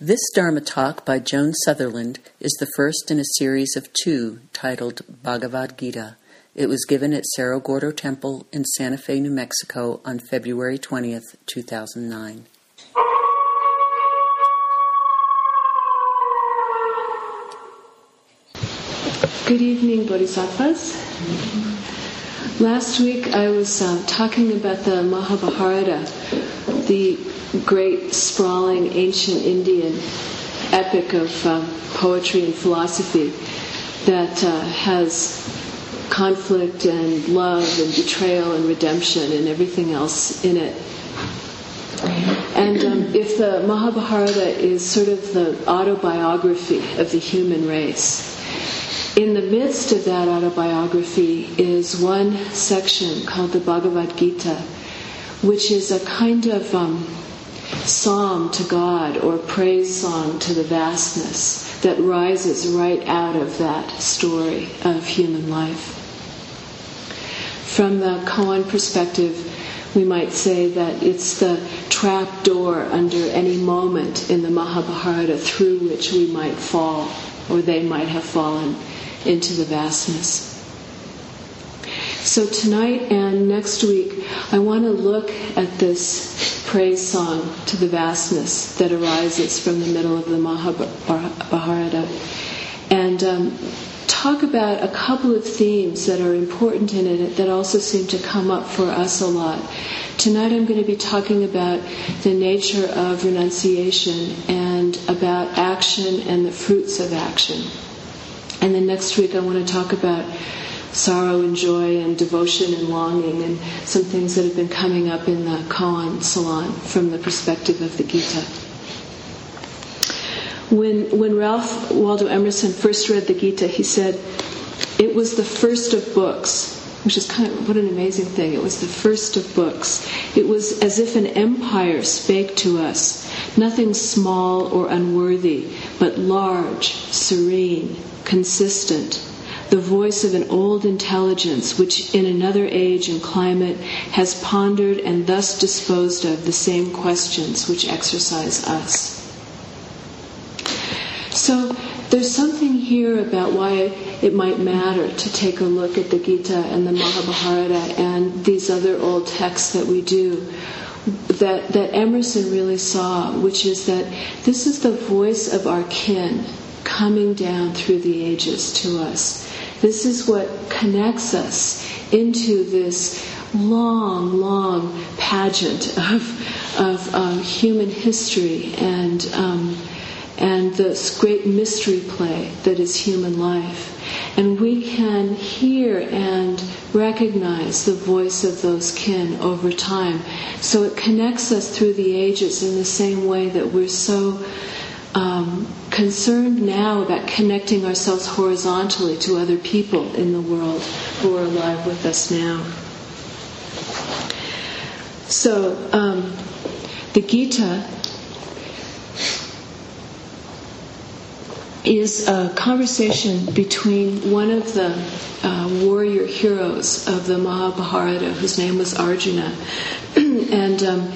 This Dharma talk by Joan Sutherland is the first in a series of two titled Bhagavad Gita. It was given at Cerro Gordo Temple in Santa Fe, New Mexico on February 20th, 2009. Good evening, Bodhisattvas. Last week I was uh, talking about the Mahabharata, the great, sprawling, ancient Indian epic of um, poetry and philosophy that uh, has conflict and love and betrayal and redemption and everything else in it. And um, if the Mahabharata is sort of the autobiography of the human race, in the midst of that autobiography is one section called the Bhagavad Gita, which is a kind of um, psalm to God or praise song to the vastness that rises right out of that story of human life. From the koan perspective, we might say that it's the trap door under any moment in the Mahabharata through which we might fall or they might have fallen into the vastness. So tonight and next week, I want to look at this praise song to the vastness that arises from the middle of the Mahabharata and um, talk about a couple of themes that are important in it that also seem to come up for us a lot. Tonight I'm going to be talking about the nature of renunciation and about action and the fruits of action. And then next week I want to talk about sorrow and joy and devotion and longing and some things that have been coming up in the Koan Salon from the perspective of the Gita. When, when Ralph Waldo Emerson first read the Gita, he said, it was the first of books, which is kind of what an amazing thing. It was the first of books. It was as if an empire spake to us, nothing small or unworthy, but large, serene, consistent, the voice of an old intelligence which in another age and climate has pondered and thus disposed of the same questions which exercise us. So there's something here about why it might matter to take a look at the Gita and the Mahabharata and these other old texts that we do. That, that Emerson really saw, which is that this is the voice of our kin coming down through the ages to us. This is what connects us into this long, long pageant of, of um, human history and, um, and this great mystery play that is human life. And we can hear and recognize the voice of those kin over time. So it connects us through the ages in the same way that we're so um, concerned now about connecting ourselves horizontally to other people in the world who are alive with us now. So, um, the Gita is a conversation between one of the uh, warrior heroes of the Mahabharata, whose name was Arjuna, and um,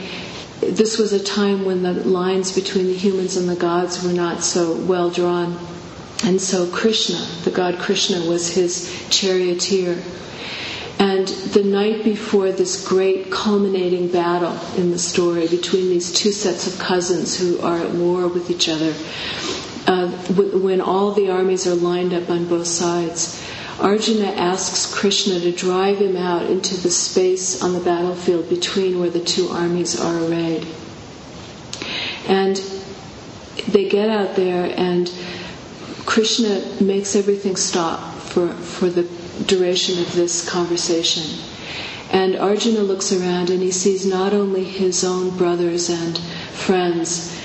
this was a time when the lines between the humans and the gods were not so well drawn. And so Krishna, the god Krishna, was his charioteer. And the night before this great culminating battle in the story between these two sets of cousins who are at war with each other, uh, when all the armies are lined up on both sides, Arjuna asks Krishna to drive him out into the space on the battlefield between where the two armies are arrayed. And they get out there, and Krishna makes everything stop for, for the duration of this conversation. And Arjuna looks around and he sees not only his own brothers and friends,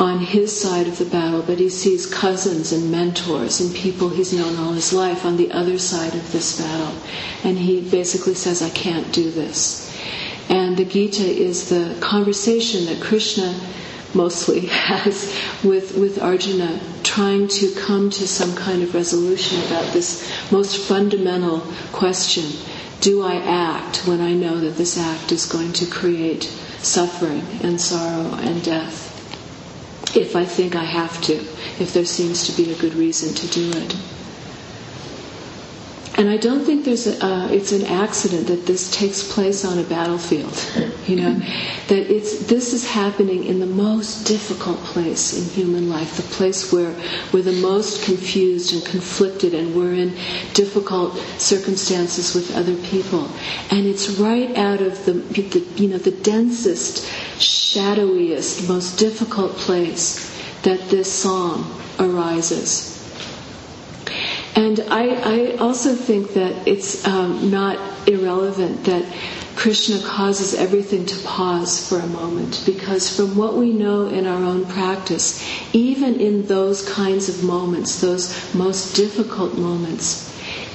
on his side of the battle, but he sees cousins and mentors and people he's known all his life on the other side of this battle. And he basically says, I can't do this. And the Gita is the conversation that Krishna mostly has with, with Arjuna, trying to come to some kind of resolution about this most fundamental question Do I act when I know that this act is going to create suffering and sorrow and death? If I think I have to, if there seems to be a good reason to do it. And I don't think there's a, uh, it's an accident that this takes place on a battlefield. You know, that it's this is happening in the most difficult place in human life, the place where we're the most confused and conflicted, and we're in difficult circumstances with other people. And it's right out of the, the you know the densest, shadowiest, most difficult place that this song arises. And I, I also think that it's um, not irrelevant that Krishna causes everything to pause for a moment because, from what we know in our own practice, even in those kinds of moments, those most difficult moments,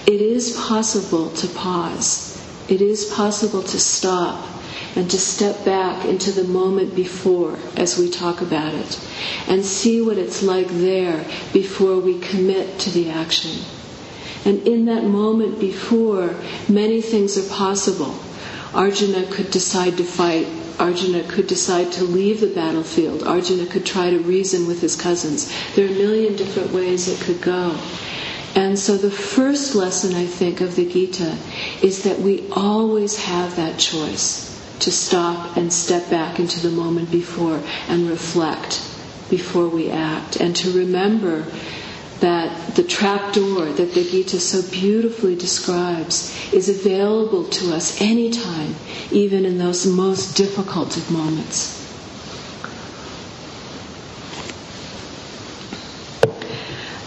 it is possible to pause. It is possible to stop and to step back into the moment before as we talk about it and see what it's like there before we commit to the action. And in that moment before, many things are possible. Arjuna could decide to fight. Arjuna could decide to leave the battlefield. Arjuna could try to reason with his cousins. There are a million different ways it could go. And so the first lesson, I think, of the Gita is that we always have that choice to stop and step back into the moment before and reflect before we act, and to remember that the trap door that the Gita so beautifully describes is available to us anytime, even in those most difficult of moments.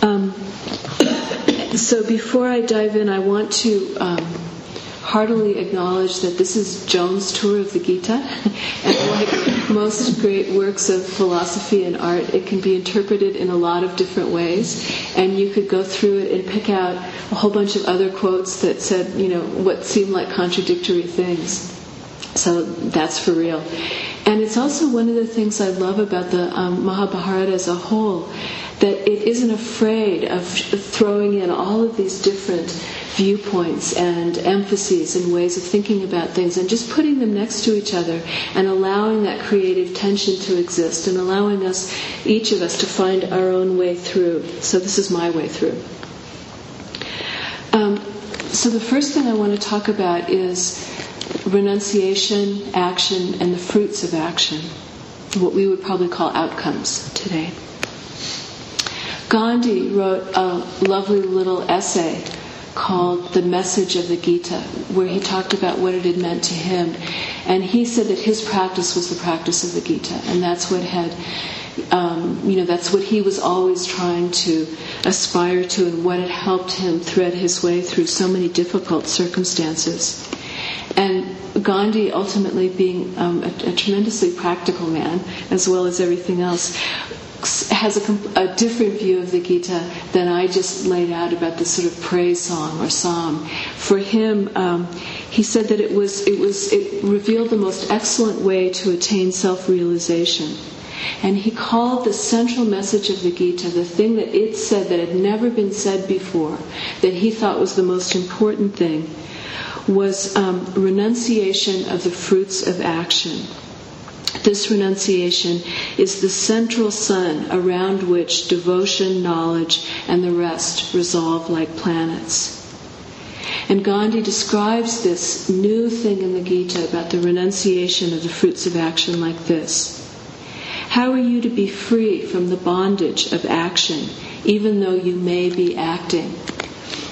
Um, so before I dive in, I want to um, heartily acknowledge that this is Joan's tour of the Gita, and like most great works of philosophy and art, it can be interpreted in a lot of different ways, and you could go through it and pick out a whole bunch of other quotes that said, you know, what seemed like contradictory things. So that's for real. And it's also one of the things I love about the um, Mahabharata as a whole, that it isn't afraid of throwing in all of these different viewpoints and emphases and ways of thinking about things and just putting them next to each other and allowing that creative tension to exist and allowing us, each of us, to find our own way through. So, this is my way through. Um, so, the first thing I want to talk about is renunciation, action, and the fruits of action, what we would probably call outcomes today. Gandhi wrote a lovely little essay called The Message of the Gita, where he talked about what it had meant to him. And he said that his practice was the practice of the Gita, and that's what had, um, you know, that's what he was always trying to aspire to, and what had helped him thread his way through so many difficult circumstances. And Gandhi, ultimately being um, a, a tremendously practical man, as well as everything else, has a, a, different view of the Gita than I just laid out about this sort of praise song or psalm. For him, um, he said that it was it was it revealed the most excellent way to attain self-realization. And he called the central message of the Gita, the thing that it said that had never been said before, that he thought was the most important thing, was um, renunciation of the fruits of action. This renunciation is the central sun around which devotion, knowledge, and the rest resolve like planets. And Gandhi describes this new thing in the Gita about the renunciation of the fruits of action like this How are you to be free from the bondage of action, even though you may be acting?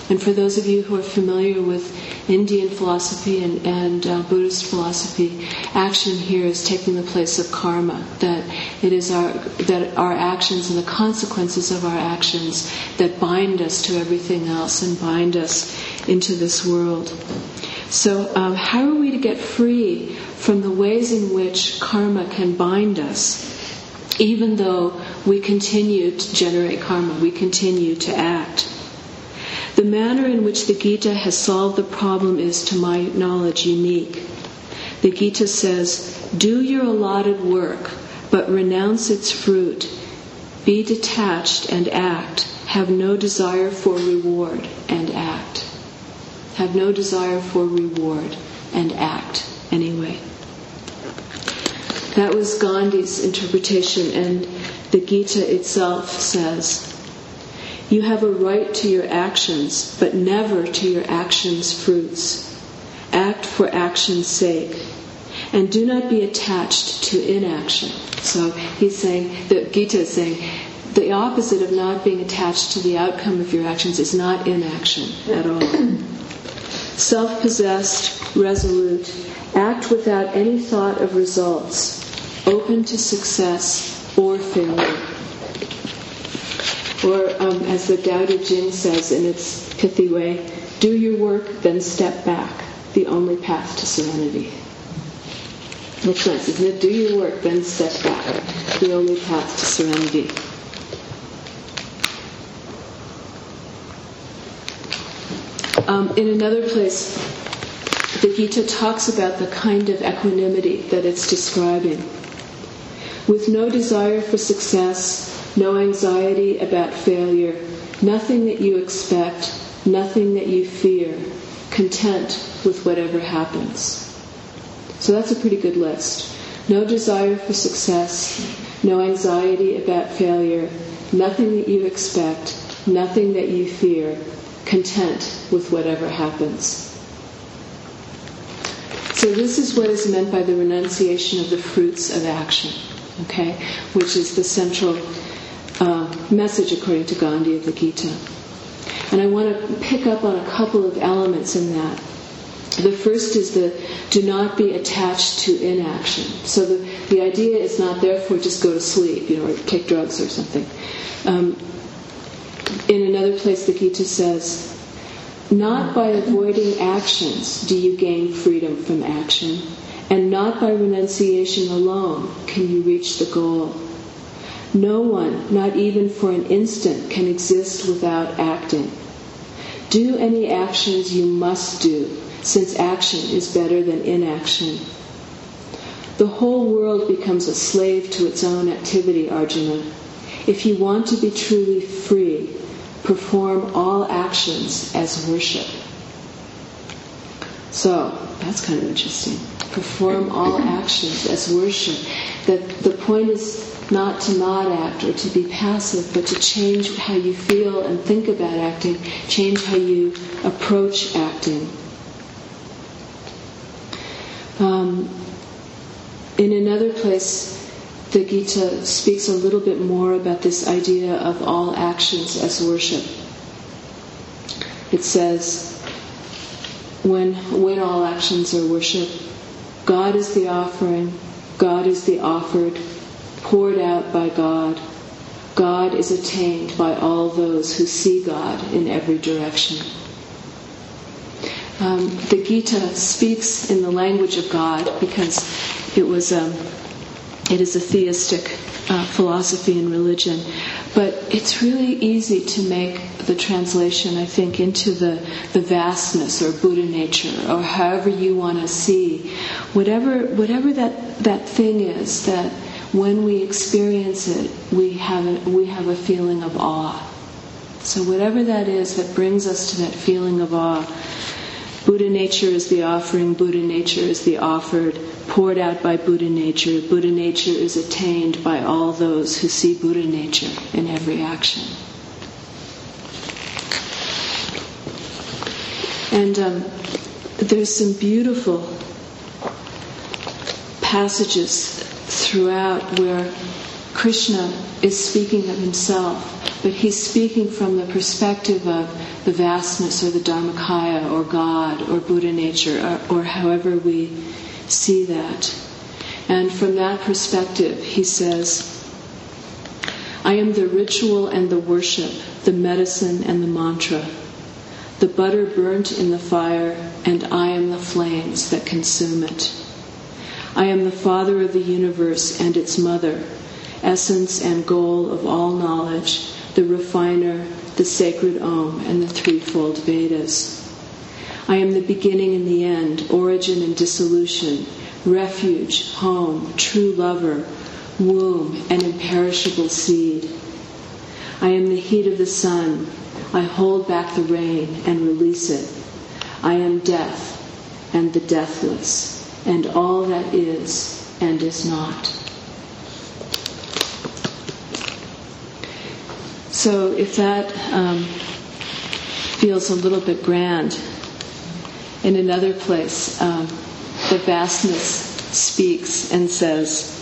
And for those of you who are familiar with Indian philosophy and, and uh, Buddhist philosophy, action here is taking the place of karma. That it is our that our actions and the consequences of our actions that bind us to everything else and bind us into this world. So, um, how are we to get free from the ways in which karma can bind us, even though we continue to generate karma, we continue to act? The manner in which the Gita has solved the problem is, to my knowledge, unique. The Gita says, Do your allotted work, but renounce its fruit. Be detached and act. Have no desire for reward and act. Have no desire for reward and act anyway. That was Gandhi's interpretation, and The Gita itself says, You have a right to your actions, but never to your actions' fruits. Act for action's sake, and do not be attached to inaction. So he's saying, the Gita is saying, the opposite of not being attached to the outcome of your actions is not inaction at all. Self possessed, resolute, act without any thought of results, open to success or failure. Or, um, as the Tao Te Ching says in its pithy way, do your work, then step back, the only path to serenity. Makes sense, isn't it? Do your work, then step back, the only path to serenity. Um, in another place, the Gita talks about the kind of equanimity that it's describing. With no desire for success, no anxiety about failure, nothing that you expect, nothing that you fear, content with whatever happens. So that's a pretty good list. No desire for success, no anxiety about failure, nothing that you expect, nothing that you fear, content with whatever happens. So this is what is meant by the renunciation of the fruits of action, okay, which is the central uh, message according to Gandhi of the Gita. And I want to pick up on a couple of elements in that. The first is the do not be attached to inaction. So the, the idea is not therefore just go to sleep, you know, or take drugs or something. Um, in another place, the Gita says, not by avoiding actions do you gain freedom from action, and not by renunciation alone can you reach the goal. No one, not even for an instant, can exist without acting. Do any actions you must do, since action is better than inaction. The whole world becomes a slave to its own activity, Arjuna. If you want to be truly free, perform all actions as worship. So, that's kind of interesting. Perform all actions as worship. That the point is not to not act or to be passive, but to change how you feel and think about acting, change how you approach acting. Um, in another place, the Gita speaks a little bit more about this idea of all actions as worship. It says, when, when all actions are worship, God is the offering, God is the offered, poured out by God. God is attained by all those who see God in every direction. Um, the Gita speaks in the language of God because it was um, it is a theistic uh, philosophy and religion. But it's really easy to make the translation, I think, into the, the vastness or Buddha nature or however you want to see. Whatever, whatever that, that thing is that when we experience it, we have, a, we have a feeling of awe. So, whatever that is that brings us to that feeling of awe, Buddha nature is the offering, Buddha nature is the offered, poured out by Buddha nature. Buddha nature is attained by all those who see Buddha nature in every action. And um, there's some beautiful passages throughout where Krishna is speaking of himself, but he's speaking from the perspective of the vastness or the Dharmakaya or God or Buddha nature or, or however we see that. And from that perspective, he says, I am the ritual and the worship, the medicine and the mantra, the butter burnt in the fire, and I am the flames that consume it. I am the Father of the universe and its mother, essence and goal of all knowledge, the refiner, the sacred Om, and the threefold Vedas. I am the beginning and the end, origin and dissolution, refuge, home, true lover, womb, and imperishable seed. I am the heat of the sun. I hold back the rain and release it. I am death and the deathless, and all that is and is not. So if that um, feels a little bit grand, in another place, um, the vastness speaks and says,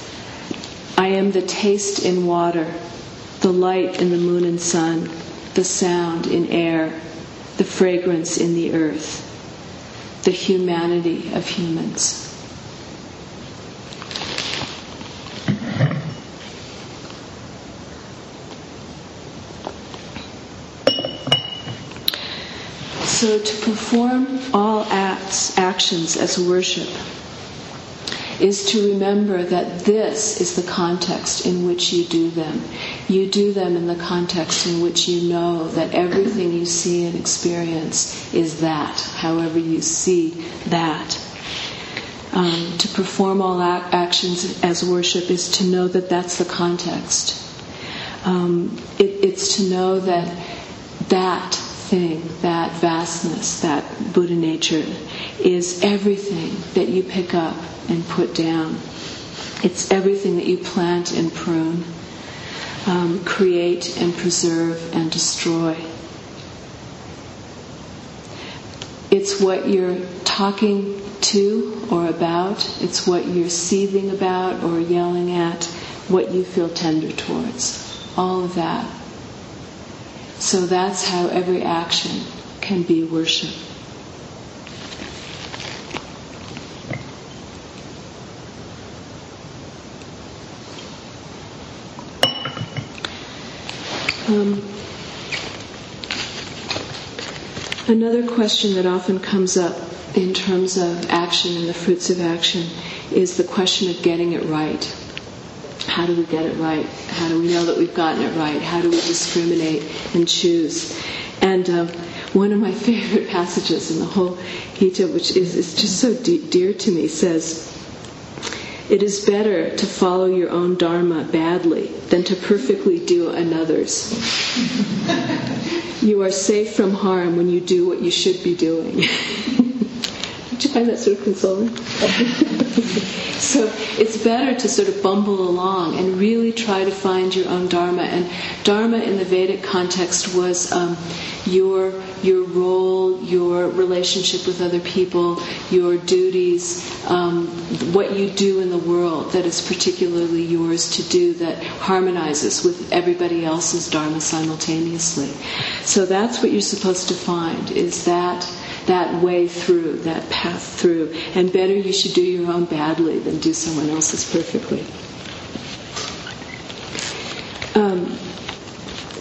I am the taste in water, the light in the moon and sun, the sound in air, the fragrance in the earth, the humanity of humans. So to perform all acts, actions as worship is to remember that this is the context in which you do them. You do them in the context in which you know that everything you see and experience is that, however you see that. Um, to perform all ac- actions as worship is to know that that's the context. Um, it, it's to know that that thing, that vastness, that Buddha nature, is everything that you pick up and put down. It's everything that you plant and prune, um, create and preserve and destroy. It's what you're talking to or about, it's what you're seething about or yelling at, what you feel tender towards. All of that so that's how every action can be worship. Um, another question that often comes up in terms of action and the fruits of action is the question of getting it right. How do we get it right? How do we know that we've gotten it right? How do we discriminate and choose? And uh, one of my favorite passages in the whole Gita, which is, is just so de- dear to me, says, It is better to follow your own Dharma badly than to perfectly do another's. you are safe from harm when you do what you should be doing. Find that sort of consoling? so it's better to sort of bumble along and really try to find your own dharma. And dharma in the Vedic context was um, your your role, your relationship with other people, your duties, um, what you do in the world that is particularly yours to do that harmonizes with everybody else's dharma simultaneously. So that's what you're supposed to find is that that way through, that path through. And better you should do your own badly than do someone else's perfectly. Um,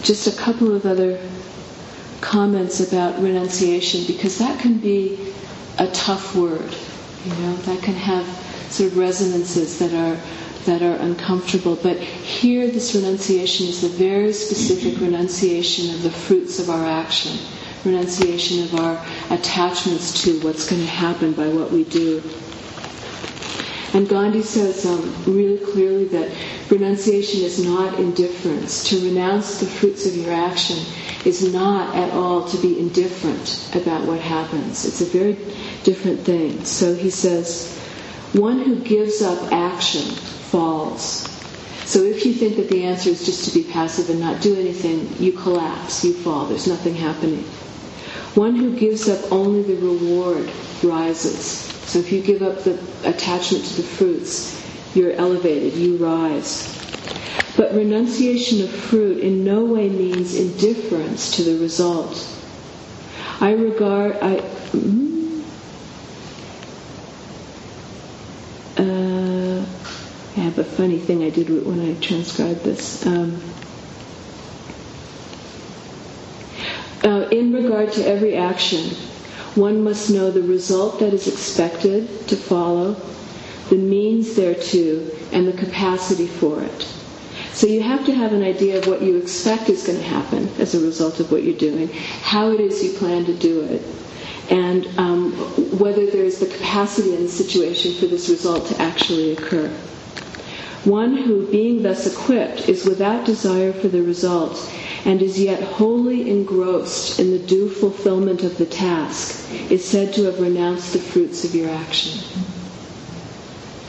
just a couple of other comments about renunciation because that can be a tough word. You know, that can have sort of resonances that are that are uncomfortable. But here, this renunciation is a very specific renunciation of the fruits of our action renunciation of our attachments to what's going to happen by what we do. And Gandhi says um, really clearly that renunciation is not indifference. To renounce the fruits of your action is not at all to be indifferent about what happens. It's a very different thing. So he says, one who gives up action falls. So if you think that the answer is just to be passive and not do anything, you collapse, you fall, there's nothing happening. One who gives up only the reward rises. So if you give up the attachment to the fruits, you're elevated, you rise. But renunciation of fruit in no way means indifference to the result. I regard, I, hmm? uh, I have a funny thing I did when I transcribed this. Um, uh, in regard to every action, one must know the result that is expected to follow, the means thereto, and the capacity for it. So you have to have an idea of what you expect is going to happen as a result of what you're doing, how it is you plan to do it, and um, whether there's the capacity in the situation for this result to actually occur. One who, being thus equipped, is without desire for the result and is yet wholly engrossed in the due fulfillment of the task is said to have renounced the fruits of your action.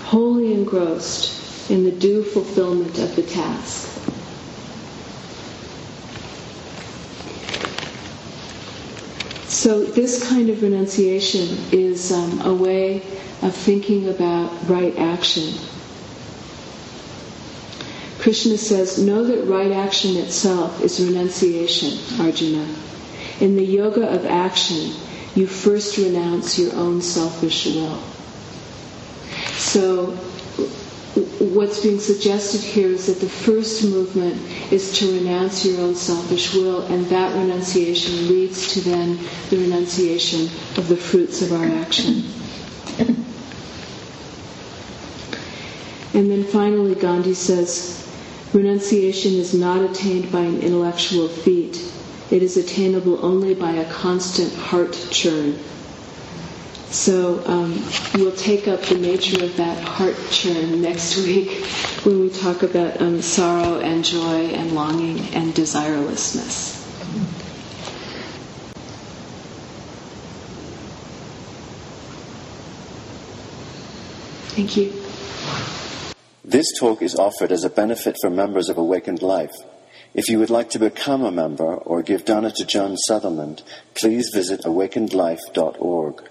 Wholly engrossed in the due fulfillment of the task. So, this kind of renunciation is um, a way of thinking about right action Krishna says, Know that right action itself is renunciation, Arjuna. In the yoga of action, you first renounce your own selfish will. So, what's being suggested here is that the first movement is to renounce your own selfish will, and that renunciation leads to then the renunciation of the fruits of our action. And then finally, Gandhi says, renunciation is not attained by an intellectual feat. It is attainable only by a constant heart churn. So um, we'll take up the nature of that heart churn next week when we talk about um, sorrow and joy and longing and desirelessness. Thank you. This talk is offered as a benefit for members of Awakened Life. If you would like to become a member or give dana to Joan Sutherland, please visit awakenedlife.org.